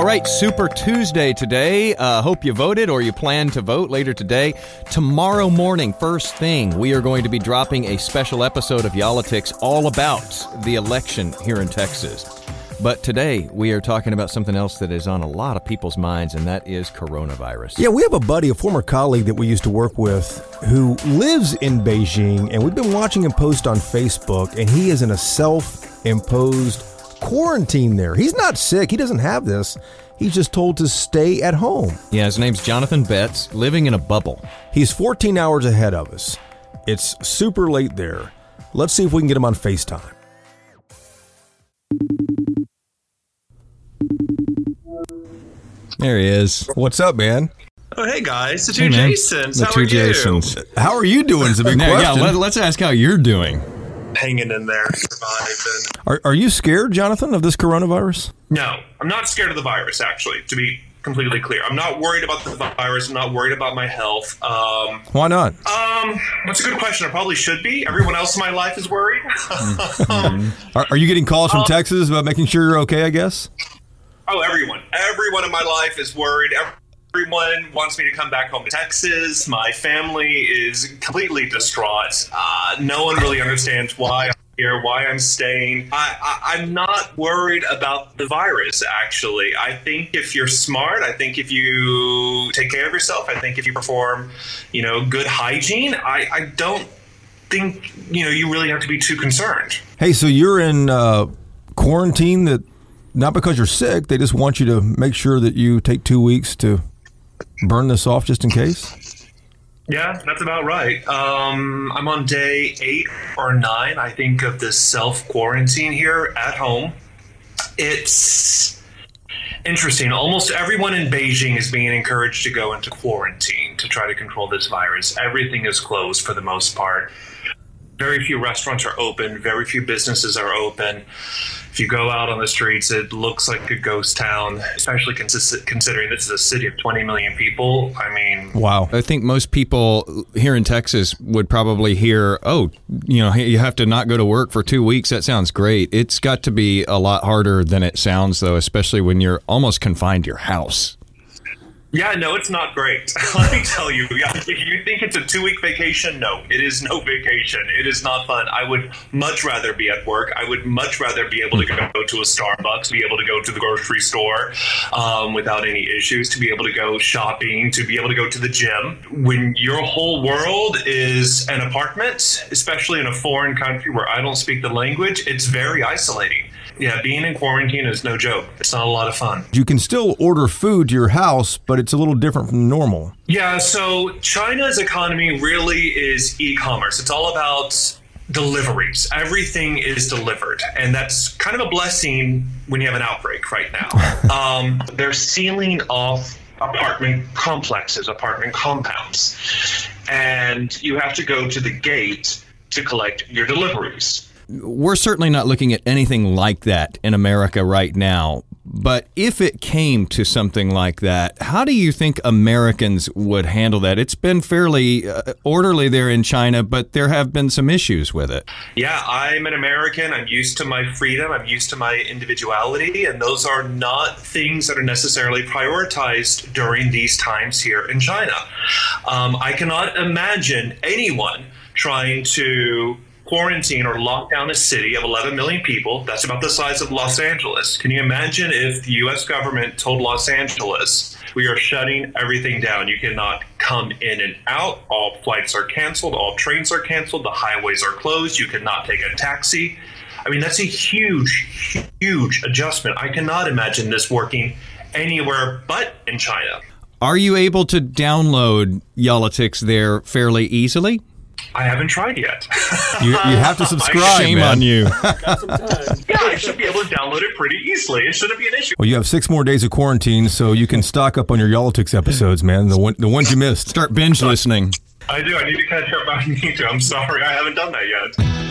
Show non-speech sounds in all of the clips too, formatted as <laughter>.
All right, Super Tuesday today. Uh, hope you voted or you plan to vote later today. Tomorrow morning, first thing, we are going to be dropping a special episode of Y'all-itics all about the election here in Texas. But today, we are talking about something else that is on a lot of people's minds, and that is coronavirus. Yeah, we have a buddy, a former colleague that we used to work with, who lives in Beijing, and we've been watching him post on Facebook, and he is in a self imposed quarantine there. He's not sick, he doesn't have this. He's just told to stay at home. Yeah, his name's Jonathan Betz, living in a bubble. He's 14 hours ahead of us. It's super late there. Let's see if we can get him on FaceTime. There he is. What's up, man? Oh, hey guys, the two Hey. Jasons. The how two are you? Jasons. How are you doing? Is a big Yeah, yeah, question. let, let's ask how you're doing. Hanging in there, surviving. Are, are you scared, Jonathan, of this coronavirus? No, I'm not scared of the virus. Actually, to be completely clear, I'm not worried about the virus. I'm not worried about my health. Um, Why not? um, that's a good question. I probably should be. Everyone else in my life is worried. Mm-hmm. um, Are, are you getting calls from Texas about making sure you're okay, I guess? oh, everyone, everyone in my life is worried. Everyone wants me to come back home to Texas. My family is completely distraught. Uh, no one really understands why I'm here, why I'm staying. I, I'm not worried about the virus, actually. I think if you're smart, I think if you take care of yourself, I think if you perform, you know, good hygiene, I, I don't think, you know, you really have to be too concerned. Hey, so you're in uh, quarantine that not because you're sick, they just want you to make sure that you take two weeks to burn this off just in case? Yeah, that's about right. Um, I'm on day eight or nine, I think, of this self quarantine here at home. It's interesting. Almost everyone in Beijing is being encouraged to go into quarantine to try to control this virus. Everything is closed for the most part. Very few restaurants are open, very few businesses are open. If you go out on the streets, it looks like a ghost town, especially consis- considering this is a city of 20 million people. I mean, Wow. I think most people here in Texas would probably hear, "Oh, you know, you have to not go to work for 2 weeks. That sounds great." It's got to be a lot harder than it sounds though, especially when you're almost confined to your house. Yeah, no, it's not great. <laughs> Let me tell you. Yeah, if you think it's a two week vacation, no, it is no vacation. It is not fun. I would much rather be at work. I would much rather be able to go to a Starbucks, be able to go to the grocery store um, without any issues, to be able to go shopping, to be able to go to the gym. When your whole world is an apartment, especially in a foreign country where I don't speak the language, it's very isolating. Yeah, being in quarantine is no joke. It's not a lot of fun. You can still order food to your house, but it's a little different from normal. Yeah, so China's economy really is e commerce. It's all about deliveries. Everything is delivered. And that's kind of a blessing when you have an outbreak right now. <laughs> um, they're sealing off apartment complexes, apartment compounds. And you have to go to the gate to collect your deliveries. We're certainly not looking at anything like that in America right now. But if it came to something like that, how do you think Americans would handle that? It's been fairly uh, orderly there in China, but there have been some issues with it. Yeah, I'm an American. I'm used to my freedom. I'm used to my individuality. And those are not things that are necessarily prioritized during these times here in China. Um, I cannot imagine anyone trying to quarantine or lock down a city of 11 million people. That's about the size of Los Angeles. Can you imagine if the US government told Los Angeles, we are shutting everything down. You cannot come in and out. All flights are canceled. All trains are canceled. The highways are closed. You cannot take a taxi. I mean, that's a huge, huge adjustment. I cannot imagine this working anywhere but in China. Are you able to download Y'all-itics there fairly easily? I haven't tried yet. <laughs> You, you have to <laughs> subscribe. Shame man. on you. <laughs> yeah, I should be able to download it pretty easily. It shouldn't be an issue. Well, you have six more days of quarantine, so you can stock up on your Y'all-itics episodes, man. The one, the ones you missed. Start binge listening. I do. I need to catch up. I need to. I'm sorry. I haven't done that yet.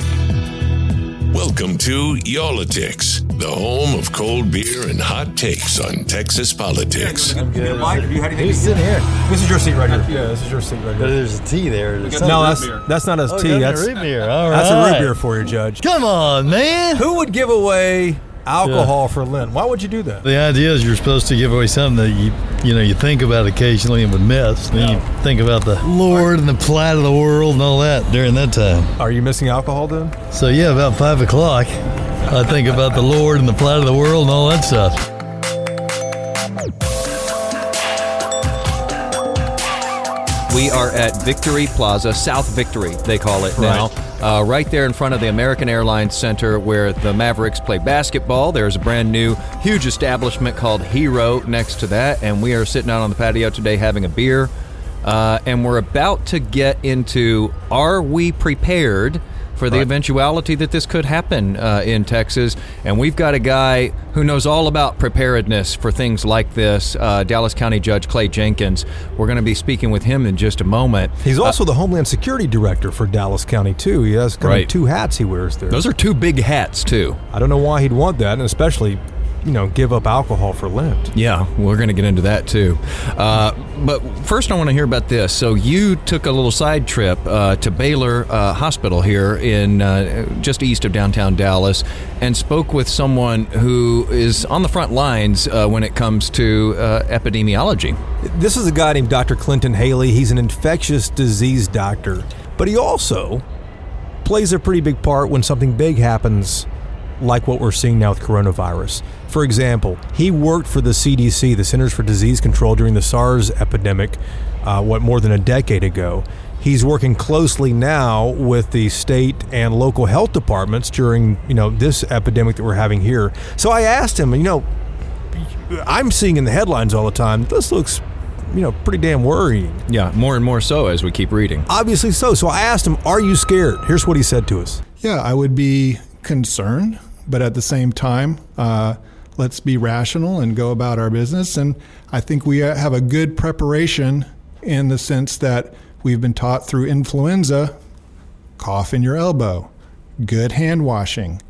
Welcome to Y'all-itics, the home of cold beer and hot takes on Texas politics. Who's sitting here? This is your seat right here. Yeah, this is your seat right But there's a tea there. There's No, that's that's not a Oh, tea. That's a root beer. <laughs> All that's a root beer for you, Judge. Come on, man. Who would give away alcohol for Lent. Why would you do that? The idea is you're supposed to give away something that you you know you think about occasionally and would miss. Then you think about the Lord and the plight of the world and all that during that time. Are you missing alcohol then? So yeah, about five o'clock, I think about the Lord and the plight of the world and all that stuff. We are at Victory Plaza, South Victory, they call it now. Uh, right there in front of the American Airlines Center where the Mavericks play basketball. There's a brand new, huge establishment called Hero next to that. And we are sitting out on the patio today having a beer. Uh, and we're about to get into Are we prepared? For the Right. eventuality that this could happen uh, in Texas. And we've got a guy who knows all about preparedness for things like this, uh, Dallas County Judge Clay Jenkins. We're going to be speaking with him in just a moment. He's also the Homeland Security Director for Dallas County too. He has kind Right. of two hats he wears there. Those are two big hats, too. I don't know why he'd want that, and especially, you know, give up alcohol for Lent. Yeah, we're going to get into that too. Uh, but first, I want to hear about this. So, you took a little side trip uh, to Baylor uh, Hospital here in uh, just east of downtown Dallas and spoke with someone who is on the front lines uh, when it comes to uh, epidemiology. This is a guy named Dr. Clinton Haley. He's an infectious disease doctor, but he also plays a pretty big part when something big happens, like what we're seeing now with coronavirus. For example, he worked for the CDC, the Centers for Disease Control, during the SARS epidemic, uh, what more than a decade ago. He's working closely now with the state and local health departments during, you know, this epidemic that we're having here. So I asked him, you know, I'm seeing in the headlines all the time. This looks, you know, pretty damn worrying. Yeah, more and more so as we keep reading. Obviously so. So I asked him, "Are you scared?" Here's what he said to us. Yeah, I would be concerned, but at the same time, uh, let's be rational and go about our business. And I think we uh, have a good preparation in the sense that we've been taught through influenza cough in your elbow, good hand washing.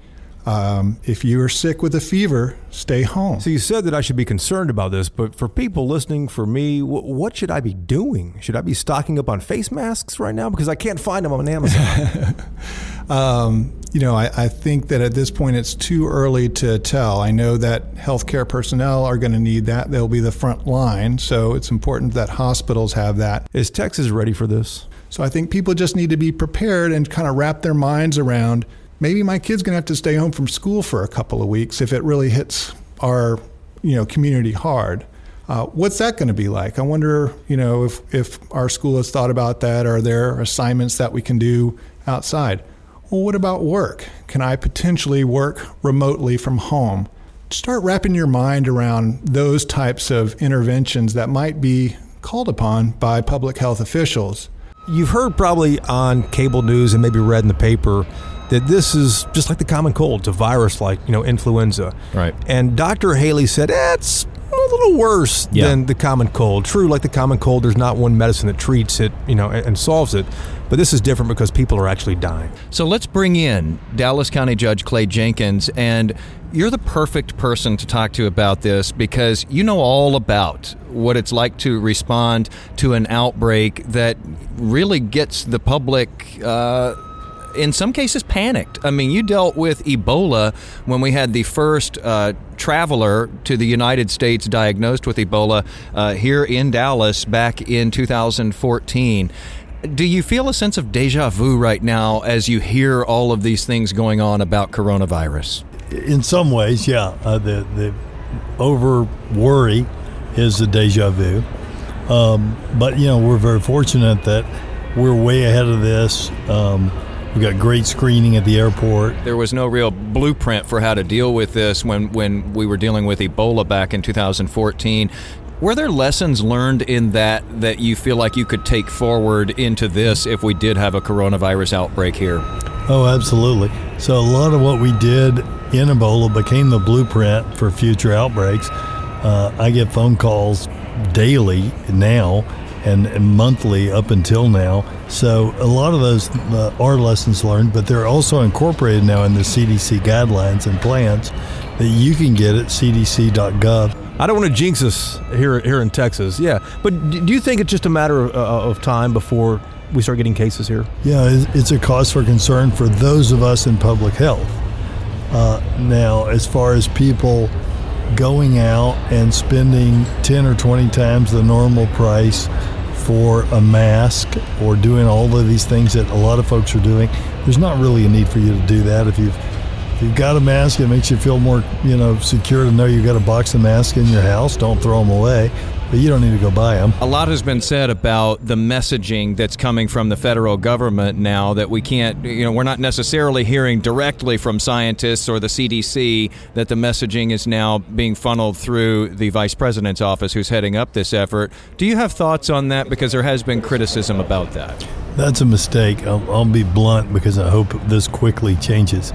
Um, if you are sick with a fever, stay home. So you said that I should be concerned about this, but for people listening, for me, wh- what should I be doing? Should I be stocking up on face masks right now because I can't find them on Amazon? <laughs> Um, you know, I, I think that at this point it's too early to tell. I know that healthcare personnel are going to need that. They'll be the front line. So it's important that hospitals have that. Is Texas ready for this? So I think people just need to be prepared and kind of wrap their minds around maybe my kid's going to have to stay home from school for a couple of weeks if it really hits our, you know, community hard. Uh, what's that going to be like? I wonder, you know, if, if our school has thought about that. Are there assignments that we can do outside? Well, what about work? Can I potentially work remotely from home? Start wrapping your mind around those types of interventions that might be called upon by public health officials. You've heard probably on cable news and maybe read in the paper that this is just like the common cold. It's a virus like, you know, influenza. Right. And Dr. Haley said, eh, it's a little worse Yeah. than the common cold. True, like the common cold, there's not one medicine that treats it, you know, and, and solves it. But this is different because people are actually dying. So let's bring in Dallas County Judge Clay Jenkins, and you're the perfect person to talk to about this because you know all about what it's like to respond to an outbreak that really gets the public. Uh, in some cases, panicked. I mean, you dealt with Ebola when we had the first uh, traveler to the United States diagnosed with Ebola uh, here in Dallas back in 2014. Do you feel a sense of deja vu right now as you hear all of these things going on about coronavirus? In some ways, yeah. Uh, the the over worry is a deja vu. Um, but you know, we're very fortunate that we're way ahead of this. Um, we've got great screening at the airport. There was no real blueprint for how to deal with this when, when we were dealing with Ebola back in 2014. Were there lessons learned in that that you feel like you could take forward into this if we did have a coronavirus outbreak here? Oh, absolutely. So a lot of what we did in Ebola became the blueprint for future outbreaks. Uh, I get phone calls daily now and, and monthly up until now. So a lot of those uh, are lessons learned, but they're also incorporated now in the CDC guidelines and plans that you can get at cdc.gov. I don't want to jinx us here here in Texas. Yeah, but do you think it's just a matter of, uh, of time before we start getting cases here? Yeah, it's- it's a cause for concern for those of us in public health. Uh, now, as far as people going out and spending 10 or 20 times the normal price for a mask or doing all of these things that a lot of folks are doing, there's not really a need for you to do that. If you've if you've got a mask, it makes you feel more, you know, secure to know you've got a box of masks in your house. Don't throw them away but you don't need to go buy them. A lot has been said about the messaging that's coming from the federal government now that we can't, you know, we're not necessarily hearing directly from scientists or the CDC that the messaging is now being funneled through the vice president's office who's heading up this effort. Do you have thoughts on that? Because there has been criticism about that. That's a mistake. I'll, I'll be blunt because I hope this quickly changes.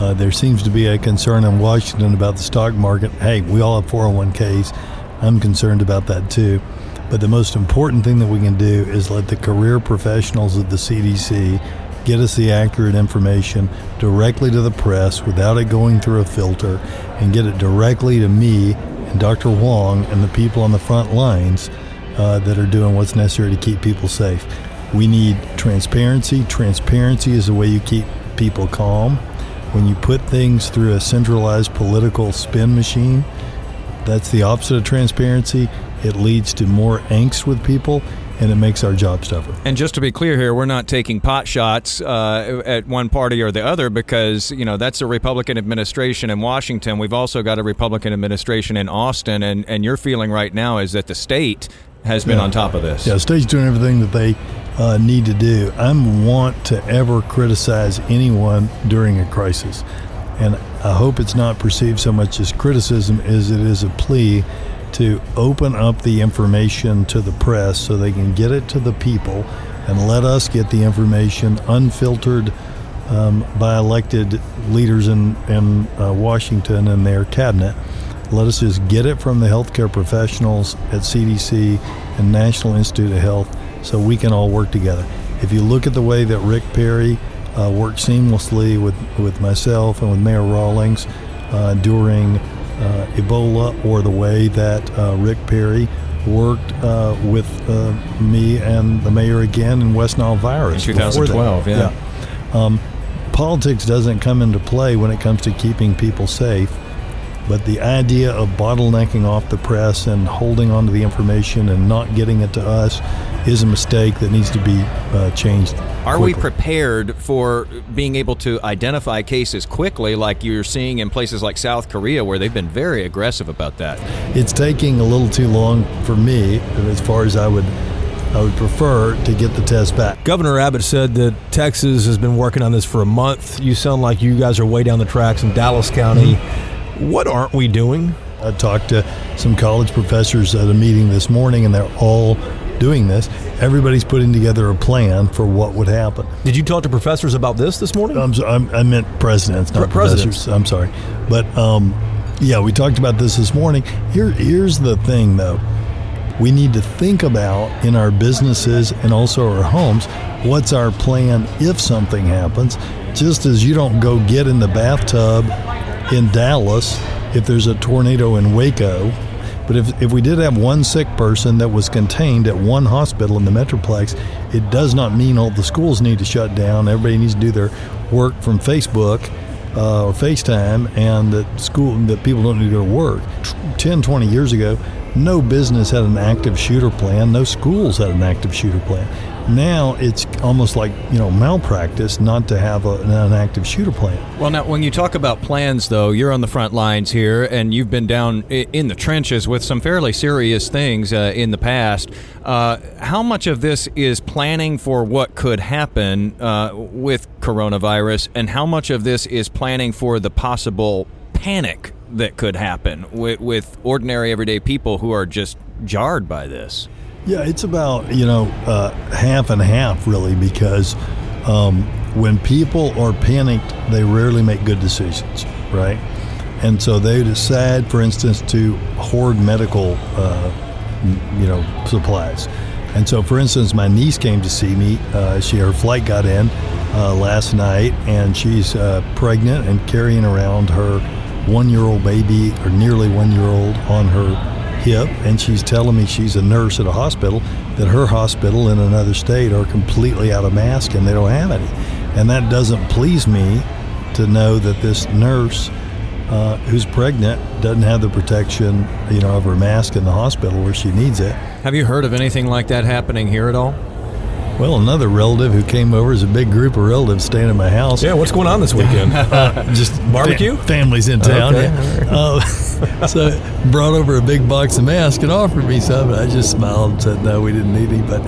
Uh, there seems to be a concern in Washington about the stock market. Hey, we all have 401ks I'm concerned about that too. But the most important thing that we can do is let the career professionals of the CDC get us the accurate information directly to the press without it going through a filter and get it directly to me and Dr. Huang and the people on the front lines uh, that are doing what's necessary to keep people safe. We need transparency. Transparency is the way you keep people calm. When you put things through a centralized political spin machine, that's the opposite of transparency. It leads to more angst with people and it makes our jobs tougher. And just to be clear here, we're not taking pot shots uh, at one party or the other because you know that's a Republican administration in Washington. We've also got a Republican administration in Austin, and and your feeling right now is that the state has been yeah. on top of this. Yeah, state's doing everything that they uh, need to do. I'm want to ever criticize anyone during a crisis. And I hope it's not perceived so much as criticism as it is a plea to open up the information to the press so they can get it to the people and let us get the information unfiltered um, by elected leaders in, in uh, Washington and their cabinet. Let us just get it from the healthcare professionals at CDC and National Institute of Health so we can all work together. If you look at the way that Rick Perry uh, worked seamlessly with, with myself and with Mayor Rawlings uh, during uh, Ebola, or the way that uh, Rick Perry worked uh, with uh, me and the mayor again in West Nile virus. In 2012, yeah. yeah. Um, politics doesn't come into play when it comes to keeping people safe. But the idea of bottlenecking off the press and holding onto the information and not getting it to us is a mistake that needs to be uh, changed. Are quickly. we prepared for being able to identify cases quickly, like you're seeing in places like South Korea, where they've been very aggressive about that? It's taking a little too long for me, as far as I would. I would prefer to get the test back. Governor Abbott said that Texas has been working on this for a month. You sound like you guys are way down the tracks in Dallas County. Mm-hmm. What aren't we doing? I talked to some college professors at a meeting this morning, and they're all doing this. Everybody's putting together a plan for what would happen. Did you talk to professors about this this morning? I'm, I'm, i meant presidents, not Pre- professors. I'm sorry, but um, yeah, we talked about this this morning. Here, here's the thing, though. We need to think about in our businesses and also our homes what's our plan if something happens. Just as you don't go get in the bathtub in Dallas if there's a tornado in Waco but if, if we did have one sick person that was contained at one hospital in the Metroplex, it does not mean all the schools need to shut down. Everybody needs to do their work from Facebook uh, or FaceTime, and that school that people don't need to go to work. 10, 20 years ago, no business had an active shooter plan. No schools had an active shooter plan. Now it's almost like you know malpractice not to have a, an active shooter plan. Well, now when you talk about plans, though, you're on the front lines here, and you've been down in the trenches with some fairly serious things uh, in the past. Uh, how much of this is planning for what could happen uh, with coronavirus, and how much of this is planning for the possible panic that could happen with, with ordinary everyday people who are just jarred by this? Yeah, it's about, you know, uh, half and half, really, because um, when people are panicked, they rarely make good decisions, right? And so they decide, for instance, to hoard medical, uh, you know, supplies. And so, for instance, my niece came to see me. Uh, she her flight got in uh, last night, and she's uh, pregnant and carrying around her one-year-old baby, or nearly one-year-old, on her hip, and she's telling me she's a nurse at a hospital, that her hospital in another state are completely out of masks and they don't have any. And that doesn't please me to know that this nurse uh, who's pregnant doesn't have the protection, you know, of her mask in the hospital where she needs it. Have you heard of anything like that happening here at all? Well, another relative who came over is a big group of relatives staying at my house. Yeah, what's going on this weekend? Uh, <laughs> just <laughs> Barbecue? fa- families in town. Okay. Yeah. Uh, <laughs> so brought over a big box of masks and offered me some. And I just smiled and said, "No, we didn't need any." But,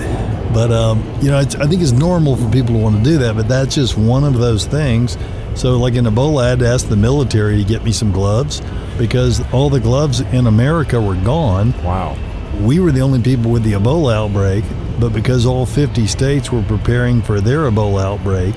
but um, you know, it's, I think it's normal for people to want to do that. But that's just one of those things. So, like in Ebola, I had to ask the military to get me some gloves because all the gloves in America were gone Wow. we were the only people with the Ebola outbreak, but because all 50 states were preparing for their Ebola outbreak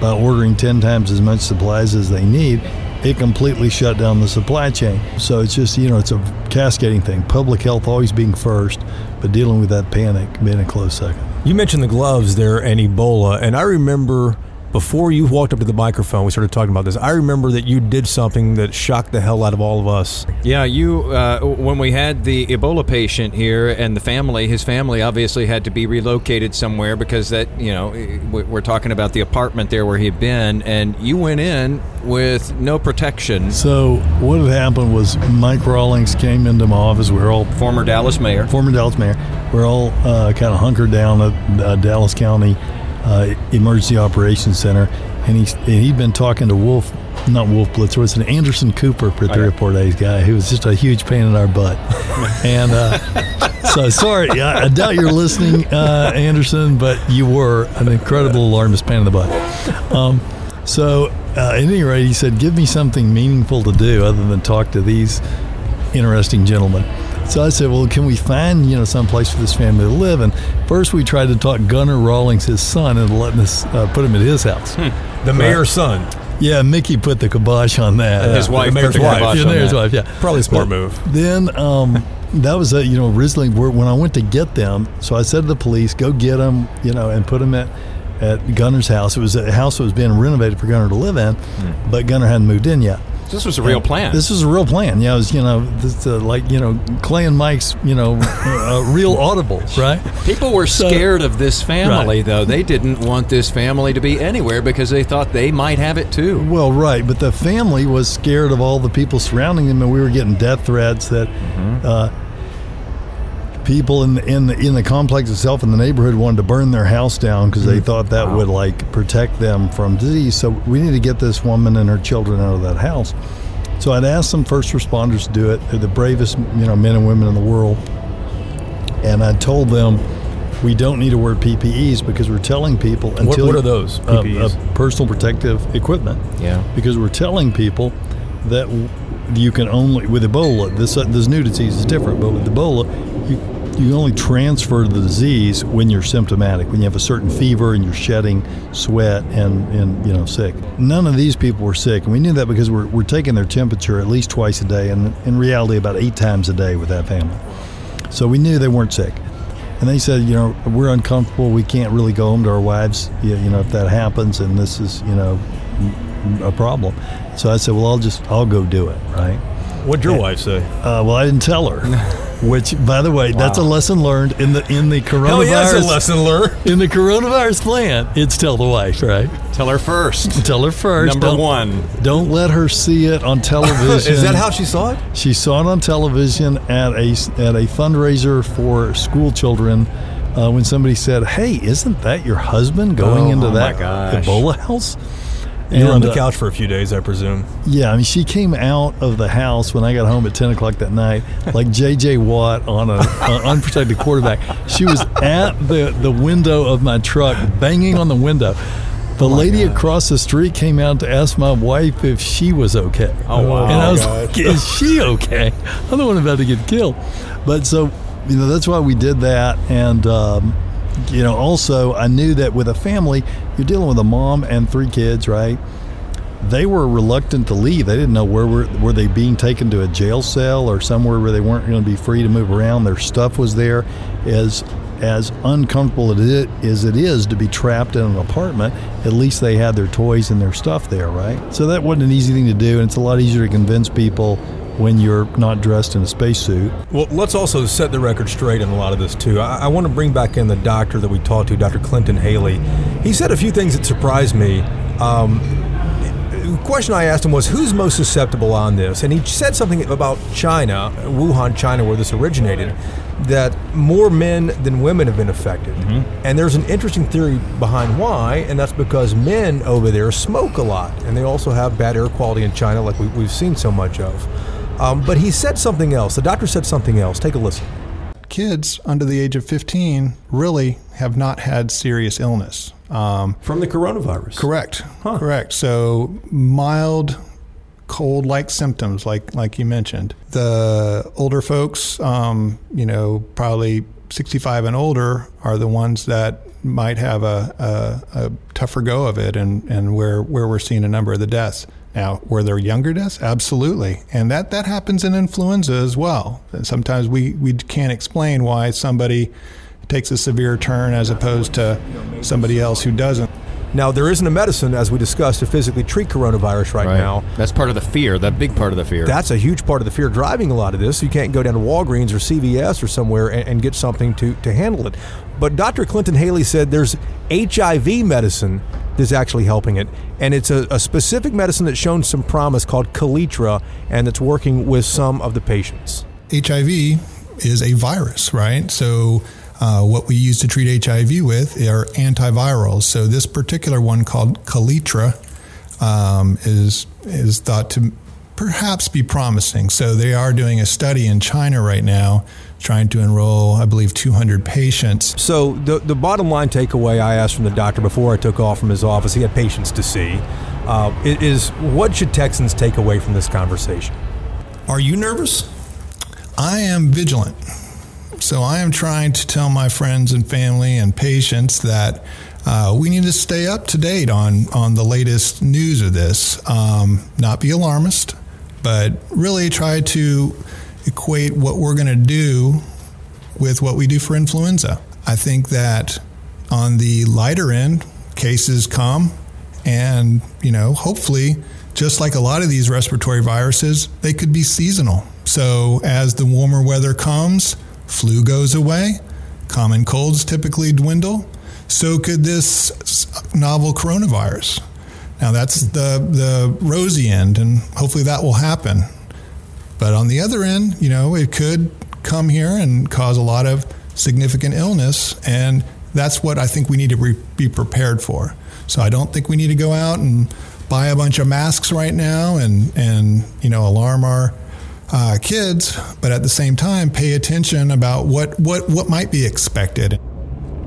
by ordering 10 times as much supplies as they need, it completely shut down the supply chain. So it's just, you know, it's a cascading thing. Public health always being first, but dealing with that panic being a close second. You mentioned the gloves there and Ebola, and I remember before you walked up to the microphone, we started talking about this. I remember that you did something that shocked the hell out of all of us. Yeah, you. Uh, when we had the Ebola patient here, and the family, his family obviously had to be relocated somewhere because that, you know, we- we're talking about the apartment there where he'd been, and you went in with no protection. So what had happened was Mike Rawlings came into my office. We were all Former Dallas mayor. former Dallas mayor. We're all uh, kind of hunkered down at uh, Dallas County uh, Emergency Operations Center, and and he'd been talking to Wolf, not Wolf Blitzer, it was an Anderson Cooper for three or four days guy who was just a huge pain in our butt, <laughs> and. Uh, so sorry, I, I doubt you're listening, uh, Anderson, but you were an incredible alarmist pain in the butt. Um, so, uh, at any rate, he said, "Give me something meaningful to do other than talk to these interesting gentlemen." So I said, "Well, can we find you know some place for this family to live?" And first, we tried to talk Gunnar Rawlings, his son, into letting us uh, put him at his house. The mayor's son. Yeah, Mickey put the kibosh on that. His the wife, mayor's put the wife. kibosh yeah, on there's that. wife. Yeah, Probably a smart But move. Then um, <laughs> that was a, you know originally where- when I went to get them. So I said to the police, "Go get them," you know, and put them at at Gunnar's house. It was a house that was being renovated for Gunnar to live in, but Gunnar hadn't moved in yet. This was a real plan. This was a real plan. Yeah, it was you know this, uh, like you know Clay and Mike's you know <laughs> uh, real audible, right? People were So- scared of this family, Right. though. They didn't want this family to be anywhere because they thought they might have it too. Well, right, but the family was scared of all the people surrounding them, and we were getting death threats that uh, people in the, in the in the complex itself in the neighborhood wanted to burn their house down because they thought that would like protect them from disease. So we need to get this woman and her children out of that house. So I'd asked some first responders to do it. They're the bravest, you know, men and women in the world, and I told them. We don't need to wear PPEs because we're telling people What, until what are those uh, PPEs? uh, personal protective equipment Yeah. because we're telling people that w- you can only with Ebola this uh, this new disease is different, but with Ebola you only transfer the disease when you're symptomatic, when you have a certain fever and you're shedding sweat and, and you know sick. None of these people were sick, and we knew that because we're, we're taking their temperature at least twice a day, and in reality about eight times a day with that family. So we knew they weren't sick. And they said, you know, we're uncomfortable. We can't really go home to our wives, you you know, if that happens, and this is, you know, a problem. So I said, well, I'll just, I'll go do it, right? What'd your wife say? Uh, well, I didn't tell her. <laughs> Which, by the way, that's a lesson learned in the in the coronavirus. Hell yeah, that's a lesson learned. <laughs> In the coronavirus plan, it's tell the wife, right? Tell her first. Tell her first. Number Don't- one. Don't let her see it on <laughs> television. Is that how she saw it? She saw it on television at a at a fundraiser for school children. Uh, when somebody said, "Hey, isn't that your husband going Oh, into oh that. Ebola house?" You were on the uh, couch for a few days, I presume. Yeah, I mean, she came out of the house when I got home at ten o'clock that night, like J.J. Watt on a, an <laughs> unprotected quarterback. She was at the the window of my truck, banging on the window. The lady across the street came out to ask my wife if she was okay. Oh, wow. And I was God. like, "Is she okay? I'm the one about to get killed." But so, you know, that's why we did that, and. Um, you know, also, I knew that with a family, you're dealing with a mom and three kids, right? they were reluctant to leave. They didn't know where were were they being taken to a jail cell or somewhere where they weren't going to be free to move around. Their stuff was there. As as uncomfortable as it is to be trapped in an apartment, at least they had their toys and their stuff there, right? So that wasn't an easy thing to do, and it's a lot easier to convince people when you're not dressed in a spacesuit. Well, let's also set the record straight on a lot of this too. I, I want to bring back in the doctor that we talked to, Dr. Clinton Haley. He said a few things that surprised me. Um, the question I asked him was, who's most susceptible on this? And he said something about China, Wuhan, China, where this originated, that more men than women have been affected. Mm-hmm. And there's an interesting theory behind why, and that's because men over there smoke a lot, and they also have bad air quality in China, like we, have seen so much of. Um, but he said something else. The doctor said something else. Take a listen. Kids under the age of 15 really have not had serious illness. Um, From the coronavirus? Correct. Huh. Correct. So mild cold like symptoms, like like you mentioned. The older folks, um, you know, probably 65 and older, are the ones that might have a, a, a, tougher go of it, and, and where where we're seeing a number of the deaths. Now, were there younger deaths? Absolutely, and that that happens in influenza as well. And sometimes we we can't explain why somebody takes a severe turn as opposed to somebody else who doesn't. Now, there isn't a medicine, as we discussed, to physically treat coronavirus right, right, now. That's part of the fear, that big part of the fear. That's a huge part of the fear driving a lot of this. You can't go down to Walgreens or CVS or somewhere and, and get something to, to handle it. But Dr. Clinton Haley said there's HIV medicine that's actually helping it. And it's a, a specific medicine that's shown some promise called Kaletra, and it's working with some of the patients. HIV is a virus, right? So uh, what we use to treat HIV with are antivirals. So this particular one called Kaletra um, is is thought to perhaps be promising. So they are doing a study in China right now, trying to enroll, I believe, 200 patients. So the the bottom line takeaway I asked from the doctor before I took off from his office, he had patients to see, uh, is what should Texans take away from this conversation? Are you nervous? I am vigilant. So I am trying to tell my friends and family and patients that uh, we need to stay up to date on on the latest news of this. Um, not be alarmist, but really try to equate what we're going to do with what we do for influenza. I think that on the lighter end, cases come, and you know, hopefully, just like a lot of these respiratory viruses, they could be seasonal. So as the warmer weather comes, Flu goes away, common colds typically dwindle. So could this novel coronavirus. Now that's the the rosy end, and hopefully that will happen. But on the other end, you know, it could come here and cause a lot of significant illness, and that's what I think we need to re- be prepared for. So I don't think we need to go out and buy a bunch of masks right now and and you know alarm our uh, kids, but at the same time, pay attention about what, what, what might be expected.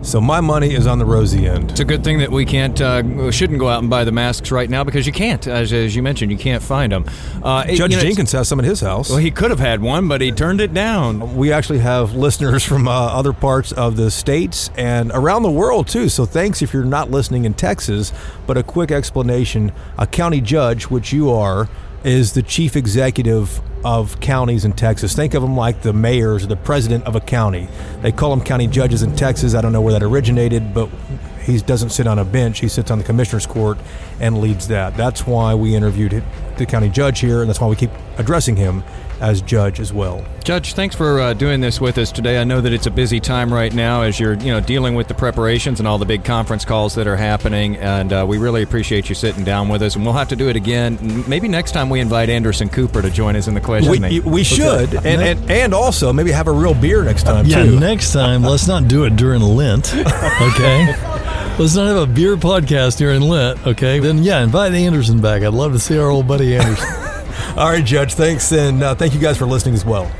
So my money is on the rosy end. It's a good thing that we can't, uh, shouldn't go out and buy the masks right now because you can't, as, as you mentioned, you can't find them. Uh, Judge you know, Jenkins has some at his house. Well, he could have had one, but he turned it down. We actually have listeners from uh, other parts of the states and around the world too. So thanks if you're not listening in Texas. But a quick explanation: a county judge, which you are, is the chief executive of counties in Texas. Think of them like the mayors or the president of a county. They call them county judges in Texas. I don't know where that originated, but he doesn't sit on a bench. He sits on the commissioner's court and leads that. That's why we interviewed the county judge here, and that's why we keep addressing him as judge as well. Judge, thanks for uh, doing this with us today. I know that it's a busy time right now as you're, you know, dealing with the preparations and all the big conference calls that are happening, and uh, we really appreciate you sitting down with us. And we'll have to do it again. Maybe next time we invite Anderson Cooper to join us in the question. We, we should, okay. and, and and also maybe have a real beer next time. Yeah, too. next time let's not do it during Lent. <laughs> Okay. Let's not have a beer podcast during Lent, okay? Then, yeah, invite Anderson back. I'd love to see our old buddy Anderson. All right, Judge. Thanks, and uh, thank you guys for listening as well.